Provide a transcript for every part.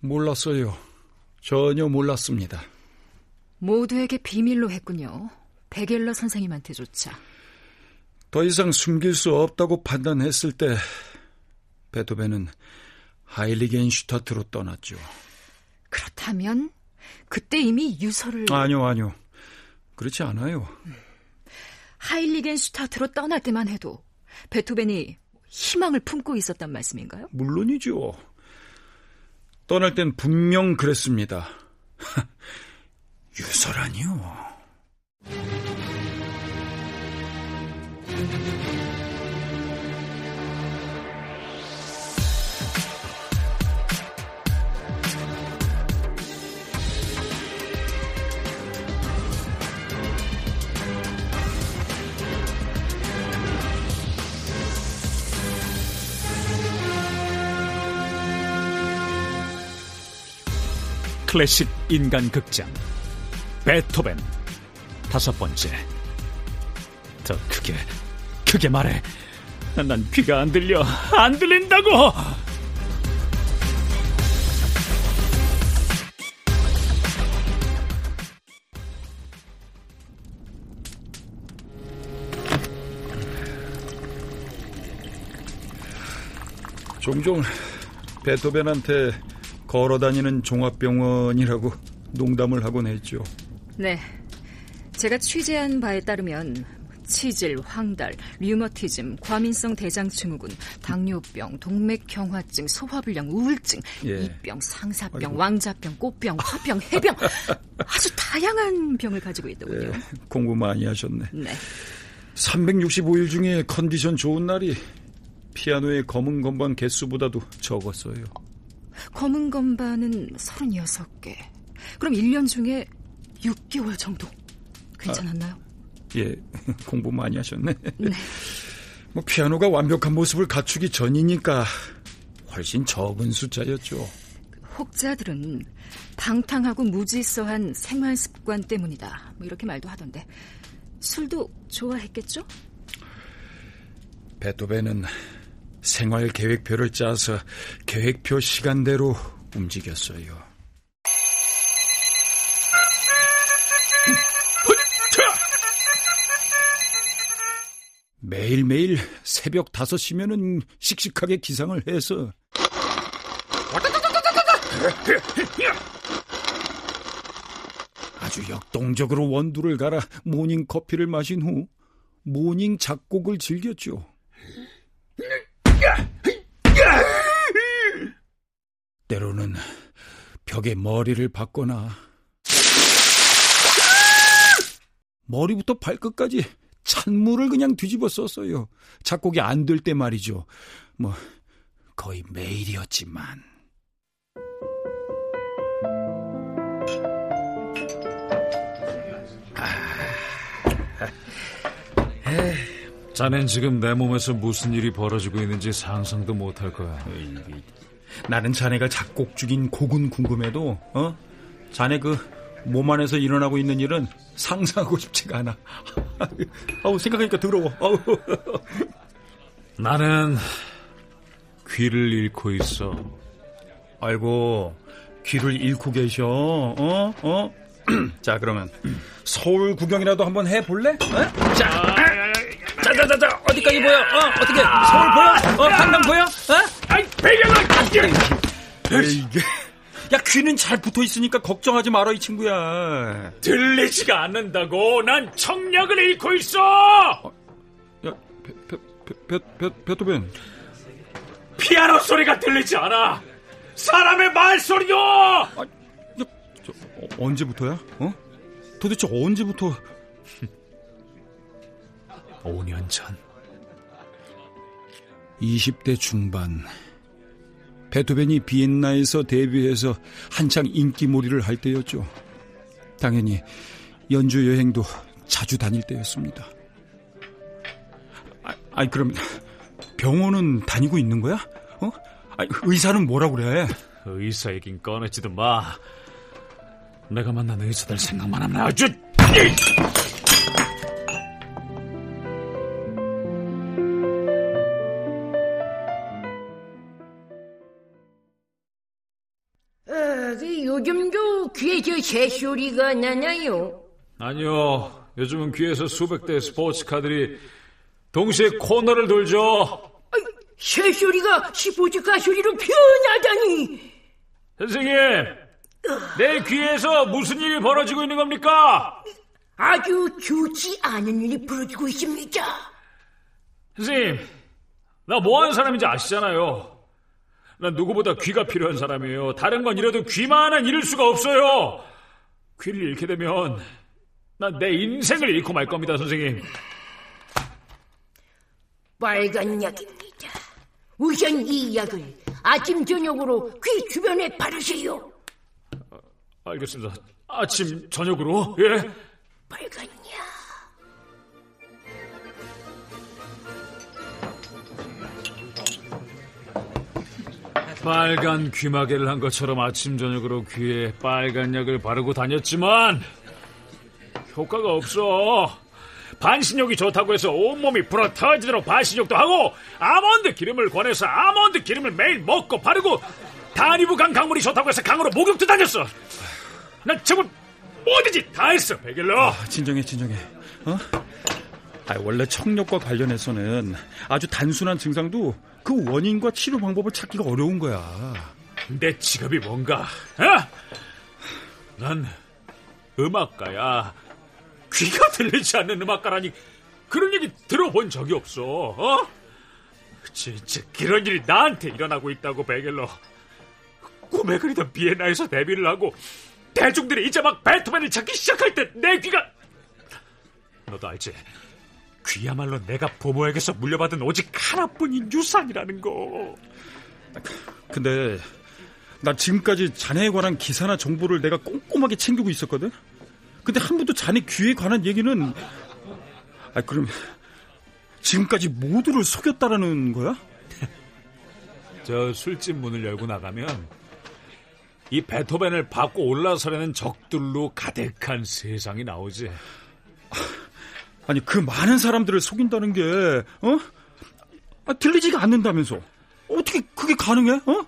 몰랐어요. 전혀 몰랐습니다. 모두에게 비밀로 했군요. 베겔러 선생님한테조차. 더 이상 숨길 수 없다고 판단했을 때 베토벤은 하일리겐슈타트로 떠났죠. 그렇다면 그때 이미 유서를 아니요, 아니요. 그렇지 않아요. 하일리겐슈타트로 떠날 때만 해도 베토벤이 희망을 품고 있었단 말씀인가요? 물론이죠. 떠날 땐 분명 그랬습니다. 유서라니요. 클래식 인간 극장 베토벤. 다섯 번째. 더 크게 크게 말해. 난 귀가 안 들려. 안 들린다고! 종종 베토벤한테 걸어다니는 종합병원이라고 농담을 하곤 했죠. 네. 제가 취재한 바에 따르면 치질, 황달, 류머티즘, 과민성 대장증후군, 당뇨병, 동맥경화증, 소화불량, 우울증, 예. 이병, 상사병, 아이고. 왕자병, 꽃병, 화병, 해병 아주 다양한 병을 가지고 있더군요. 예, 공부 많이 하셨네. 네. 365일 중에 컨디션 좋은 날이 피아노의 검은 건반 개수보다도 적었어요. 검은 건반은 36개. 그럼 1년 중에 6개월 정도. 괜찮았나요? 아, 예, 공부 많이 하셨네. 네. 뭐 피아노가 완벽한 모습을 갖추기 전이니까 훨씬 적은 숫자였죠. 혹자들은 방탕하고 무질서한 생활 습관 때문이다. 뭐 이렇게 말도 하던데 술도 좋아했겠죠? 베토벤은 생활 계획표를 짜서 계획표 시간대로 움직였어요. 매일매일 새벽 5시면은 씩씩하게 기상을 해서 아주 역동적으로 원두를 갈아 모닝 커피를 마신 후 모닝 작곡을 즐겼죠. 때로는 벽에 머리를 박거나 머리부터 발끝까지 찬물을 그냥 뒤집어 썼어요. 작곡이 안 될 때 말이죠. 뭐 거의 매일이었지만. 자넨 지금 내 몸에서 무슨 일이 벌어지고 있는지 상상도 못할 거야. 나는 자네가 작곡 중인 곡은 궁금해도, 어? 자네 그 몸 안에서 일어나고 있는 일은 상상하고 싶지가 않아. 아우, 생각하니까 더러워. 아우. 나는 귀를 잃고 있어. 아이고, 귀를 잃고 계셔. 어? 어? 자, 그러면 서울 구경이라도 한번 해볼래? 어? 자, 자자자자 어디까지 보여? 어 어떻게 서울 보여? 어 한강 보여? 어? 아이 배경을 이게 야 귀는 잘 붙어 있으니까 걱정하지 마라 이 친구야. 들리지가 않는다고 난 청력을 잃고 있어. 어, 야 베, 베토벤 피아노 소리가 들리지 않아. 사람의 말소리도. 아, 야, 저, 어, 언제부터야? 어? 도대체 언제부터 5년 전. 20대 중반. 베토벤이 비엔나에서 데뷔해서 한창 인기몰이를 할 때였죠. 당연히 연주 여행도 자주 다닐 때였습니다. 아, 아니 그럼 병원은 다니고 있는 거야? 어? 아니, 의사는 뭐라 그래? 의사 얘긴 꺼내지도 마. 내가 만난 의사들 생각만 하면 아주 새 소리가 나나요? 아니요. 요즘은 귀에서 수백 대의 스포츠카들이 동시에 코너를 돌죠. 새 소리가 스포츠카 소리로 표현하다니. 선생님, 내 귀에서 무슨 일이 벌어지고 있는 겁니까? 아주 좋지 않은 일이 벌어지고 있습니다. 선생님, 나 뭐 하는 사람인지 아시잖아요. 난 누구보다 귀가 필요한 사람이에요. 다른 건 잃어도 귀만은 잃을 수가 없어요. 귀를 잃게 되면 난 내 인생을 잃고 말 겁니다, 선생님. 빨간 약입니다. 우선 이 약을 아침 저녁으로 귀 주변에 바르세요. 알겠습니다. 아침, 저녁으로, 예? 빨간 약. 빨간 귀마개를 한 것처럼 아침, 저녁으로 귀에 빨간 약을 바르고 다녔지만, 효과가 없어. 반신욕이 좋다고 해서 온몸이 불어 터지도록 반신욕도 하고 아몬드 기름을 권해서 아몬드 기름을 매일 먹고 바르고 다리부강 강물이 좋다고 해서 강으로 목욕도 다녔어. 난 정말 뭐든지 다 했어, 백일러. 아, 진정해, 진정해. 어? 아, 원래 청력과 관련해서는 아주 단순한 증상도 그 원인과 치료 방법을 찾기가 어려운 거야. 내 직업이 뭔가? 어? 난 음악가야. 귀가 들리지 않는 음악가라니 그런 얘기 들어본 적이 없어. 어? 진짜 그런 일이 나한테 일어나고 있다고 베겔러. 꿈에 그리던 비엔나에서 데뷔를 하고 대중들이 이제 막 베토벤을 찾기 시작할 때 내 귀가 너도 알지? 귀야말로 내가 부모에게서 물려받은 오직 하나뿐인 유산이라는 거. 근데 나 지금까지 자네에 관한 기사나 정보를 내가 꼼꼼하게 챙기고 있었거든. 근데 한 번도 자네 귀에 관한 얘기는 아 그럼 지금까지 모두를 속였다라는 거야? 저 술집 문을 열고 나가면 이 베토벤을 받고 올라서려는 적들로 가득한 세상이 나오지. 아니 그 많은 사람들을 속인다는 게 어? 아, 들리지가 않는다면서 어떻게 그게 가능해? 어?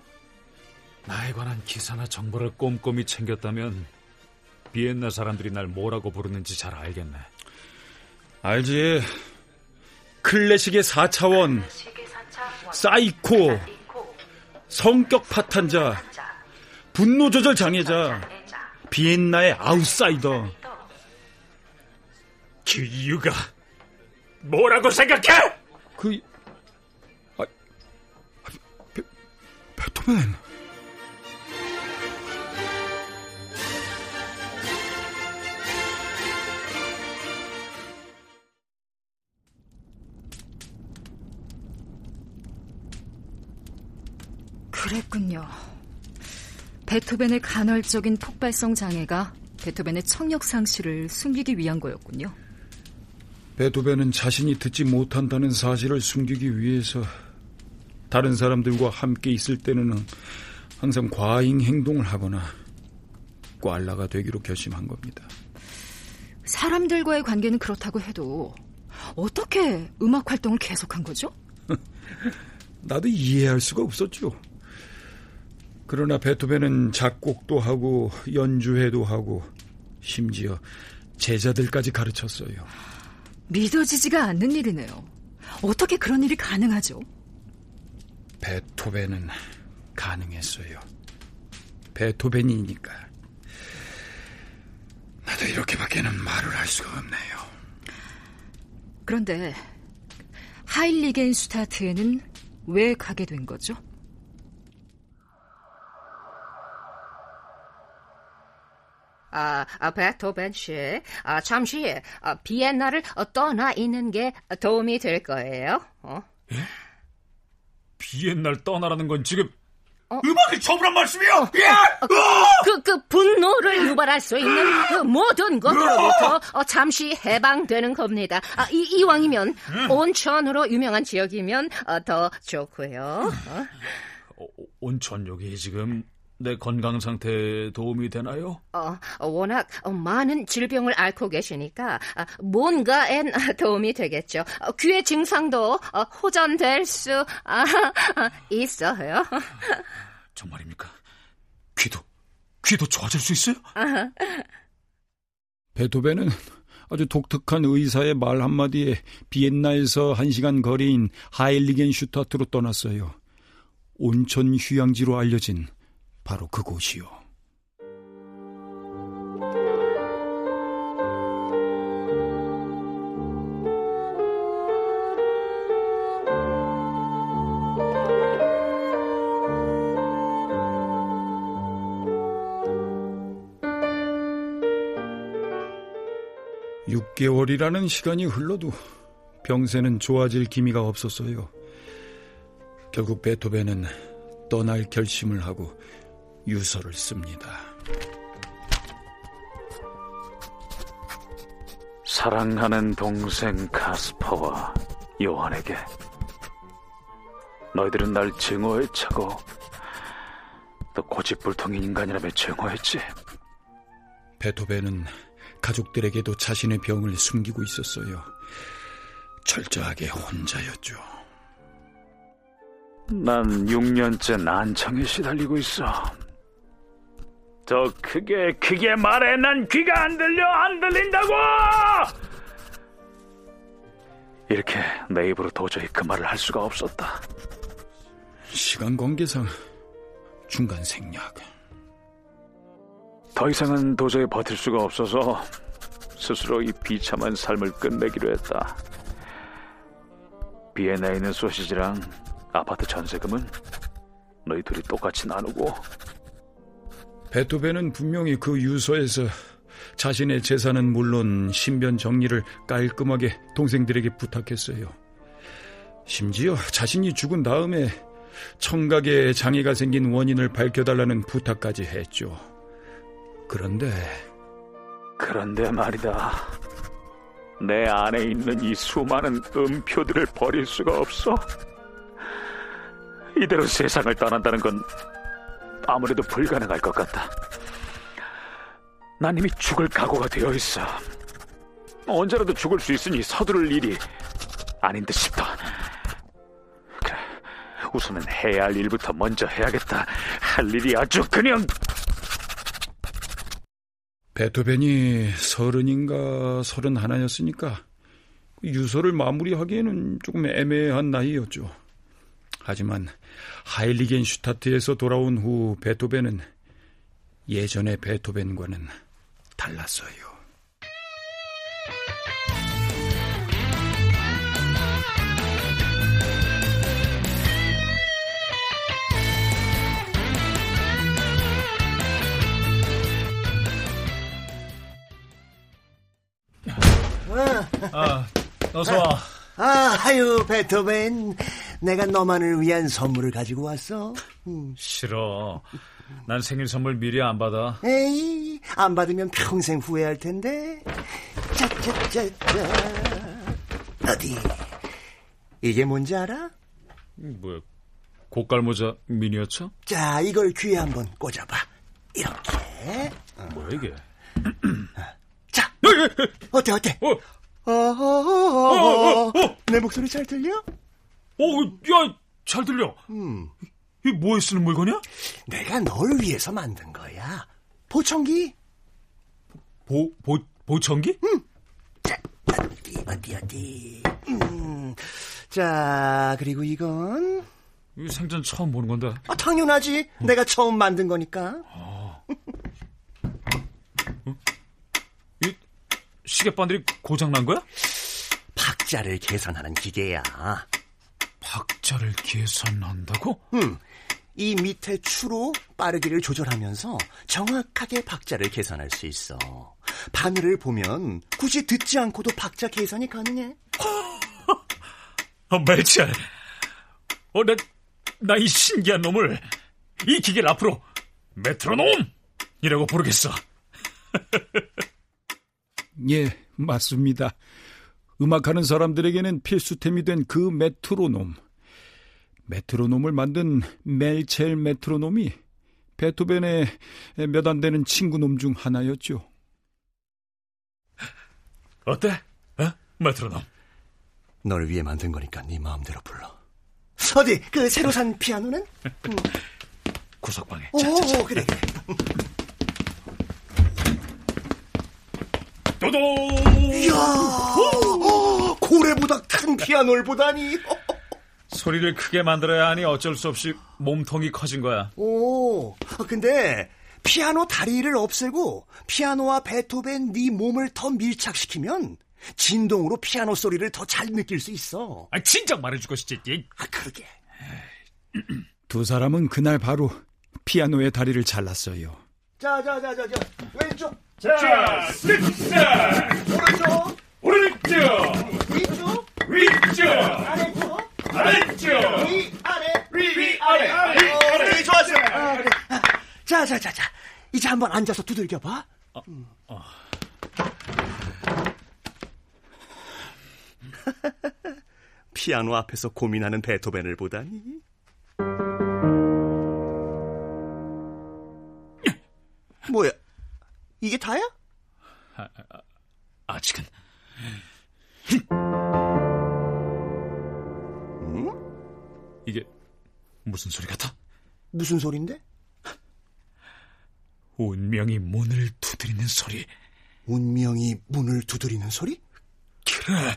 나에 관한 기사나 정보를 꼼꼼히 챙겼다면 비엔나 사람들이 날 뭐라고 부르는지 잘 알겠네. 알지. 클래식의 4차원, 사이코, 성격 파탄자, 분노 조절 장애자, 비엔나의 아웃사이더. 그 이유가 뭐라고 생각해? 그, 아, 베, 베토벤. 그랬군요. 베토벤의 간헐적인 폭발성 장애가 베토벤의 청력 상실을 숨기기 위한 거였군요. 베토벤은 자신이 듣지 못한다는 사실을 숨기기 위해서 다른 사람들과 함께 있을 때는 항상 과잉 행동을 하거나 꽐라가 되기로 결심한 겁니다. 사람들과의 관계는 그렇다고 해도 어떻게 음악 활동을 계속한 거죠? 나도 이해할 수가 없었죠. 그러나 베토벤은 작곡도 하고 연주회도 하고 심지어 제자들까지 가르쳤어요. 믿어지지가 않는 일이네요. 어떻게 그런 일이 가능하죠? 베토벤은 가능했어요. 베토벤이니까. 나도 이렇게밖에는 말을 할 수가 없네요. 그런데 하일리겐슈타트에는 왜 가게 된 거죠? 아, 아 베토벤 씨, 아, 잠시 아, 비엔나를 떠나 있는 게 도움이 될 거예요. 어? 예? 비엔나를 떠나라는 건 지금 어? 음악을 접으란 말씀이요? 어, 예! 어, 그, 그 분노를 유발할 수 있는 그 모든 것으로부터 어, 잠시 해방되는 겁니다. 아, 이, 이왕이면 음. 온천으로 유명한 지역이면 어, 더 좋고요. 어? 온천 여기 지금 내 건강 상태에 도움이 되나요? 어, 워낙 많은 질병을 앓고 계시니까 뭔가엔 도움이 되겠죠. 귀의 증상도 호전될 수 있어요. 정말입니까? 귀도 귀도 좋아질 수 있어요? 베토벤은 아주 독특한 의사의 말 한마디에 비엔나에서 한 시간 거리인 하일리겐 슈타트로 떠났어요. 온천 휴양지로 알려진 바로 그곳이요. 6개월이라는 시간이 흘러도 병세는 좋아질 기미가 없었어요. 결국 베토벤은 떠날 결심을 하고 유서를 씁니다. 사랑하는 동생 카스퍼와 요한에게 너희들은 날 증오에 차고 또 고집불통인 인간이라며 증오했지. 베토벤은 가족들에게도 자신의 병을 숨기고 있었어요. 철저하게 혼자였죠. 난 6년째 난청에 시달리고 있어. 더 크게 크게 말해 난 귀가 안 들려 안 들린다고! 이렇게 내 입으로 도저히 그 말을 할 수가 없었다. 시간 관계상 중간 생략. 더 이상은 도저히 버틸 수가 없어서 스스로 이 비참한 삶을 끝내기로 했다. 비엔나에 있는 소시지랑 아파트 전세금은 너희 둘이 똑같이 나누고 베토벤은 분명히 그 유서에서 자신의 재산은 물론 신변 정리를 깔끔하게 동생들에게 부탁했어요. 심지어 자신이 죽은 다음에 청각에 장애가 생긴 원인을 밝혀달라는 부탁까지 했죠. 그런데 그런데 말이다. 내 안에 있는 이 수많은 음표들을 버릴 수가 없어. 이대로 세상을 떠난다는 건 아무래도 불가능할 것 같다. 난 이미 죽을 각오가 되어 있어. 언제라도 죽을 수 있으니 서두를 일이 아닌 듯 싶다. 그래, 우선은 해야 할 일부터 먼저 해야겠다. 할 일이 아주 그냥 베토벤이 서른인가 서른 하나였으니까 유서를 마무리하기에는 조금 애매한 나이였죠. 하지만 하일리겐 슈타트에서 돌아온 후 베토벤은 예전의 베토벤과는 달랐어요. 아, 어서 와. 아, 아유, 베토벤. 내가 너만을 위한 선물을 가지고 왔어. 음. 싫어. 난 생일 선물 미리 안 받아. 에이, 안 받으면 평생 후회할 텐데. 짜짜짜짜. 어디? 이게 뭔지 알아? 뭐야? 고깔모자 미니어처? 자, 이걸 귀에 한번 꽂아봐. 이렇게. 뭐야 이게? 자, 어때 어때? 어. 어, 어, 어, 내 목소리 잘 들려? 어, 야, 잘 들려. 음. 이 뭐에 쓰는 물건이야? 내가 널 위해서 만든 거야. 보청기. 보, 보, 보청기? 응. 자, 어디, 어디, 어디. 음. 자, 그리고 이건. 이 생전 처음 보는 건데. 아, 당연하지. 어. 내가 처음 만든 거니까. 아. 어? 이 시계바늘이 고장난 거야? 박자를 계산하는 기계야. 박자를 계산한다고? 응. 이 밑에 추로 빠르기를 조절하면서 정확하게 박자를 계산할 수 있어. 바늘을 보면 굳이 듣지 않고도 박자 계산이 가능해. 어, 멜치알. 어, 나, 나 이 신기한 놈을, 이 기계를 앞으로 메트로놈이라고 부르겠어. 예, 맞습니다. 음악하는 사람들에게는 필수템이 된 그 메트로놈. 메트로놈을 만든 멜첼 메트로놈이 베토벤의 몇 안 되는 친구놈 중 하나였죠. 어때? 어? 메트로놈. 널 위해 만든 거니까 네 마음대로 불러. 어디 그 새로 산 피아노는? 음. 구석방에. 오, 자, 자, 자. 그래 그래. 도도. 야! 고래보다 큰 피아노를 보다니. 소리를 크게 만들어야 하니 어쩔 수 없이 몸통이 커진 거야. 오, 근데 피아노 다리를 없애고 피아노와 베토벤 네 몸을 더 밀착시키면 진동으로 피아노 소리를 더 잘 느낄 수 있어. 아, 진작 말해주고 싶지. 아, 그러게. 두 사람은 그날 바로 피아노의 다리를 잘랐어요. 자, 자, 자, 자, 자. 왼쪽. 자, 스텝스텝. 오른쪽. 오른쪽. 위쪽. 위쪽. 아래 쪽. 아래쪽. 위, 아래. 위, 위, 아래. 어, 위, 아래. 그래, 좋았어. 아, 그래. 아, 자, 자, 자, 자. 이제 한번 앉아서 두들겨봐. 음. 피아노 앞에서 고민하는 베토벤을 보다니. 뭐야? 이게 다야? 아직은. 무슨 소리 같아? 무슨 소린데? 운명이 문을 두드리는 소리. 운명이 문을 두드리는 소리? 그래.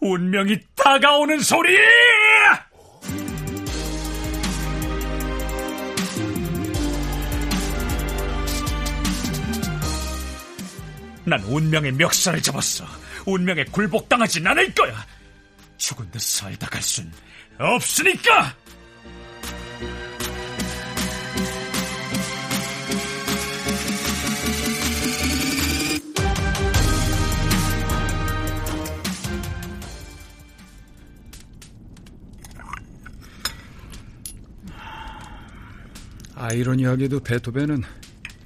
운명이 다가오는 소리! 난 운명의 멱살을 잡았어. 운명에 굴복당하진 않을 거야. 죽은 듯 살다 갈 순 없으니까! 아이러니하게도 베토벤은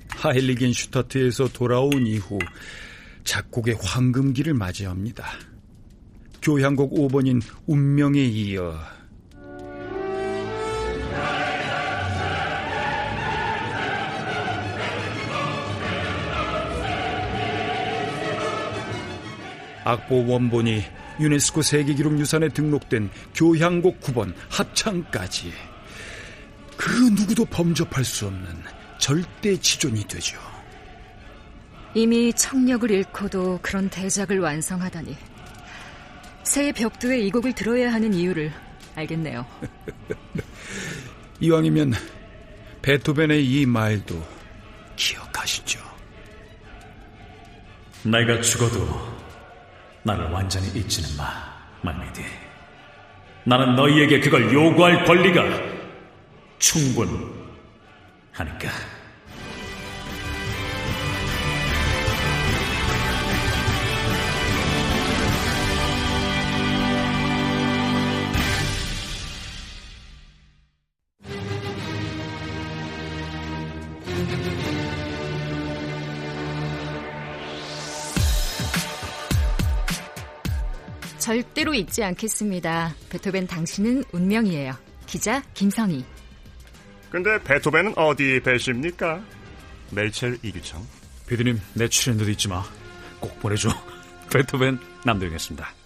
하일리겐 슈타트에서 돌아온 이후 작곡의 황금기를 맞이합니다. 교향곡 5번인 운명에 이어 악보 원본이 유네스코 세계기록유산에 등록된 교향곡 9번 합창까지 그 누구도 범접할 수 없는 절대 지존이 되죠. 이미 청력을 잃고도 그런 대작을 완성하다니. 새 벽두에 이 곡을 들어야 하는 이유를 알겠네요. 이왕이면 베토벤의 이 말도 기억하시죠. 내가 죽어도 나를 완전히 잊지는 마, 말미디. 나는 너희에게 그걸 요구할 권리가 충분하니까. 절대로 잊지 않겠습니다. 베토벤 당신은 운명이에요. 기자 김성희. 근데 베토벤은 어디 배십니까? 멜첼 이규창. 비디님, 내 출연료도 잊지 마. 꼭 보내줘. 베토벤 남도영이었습니다.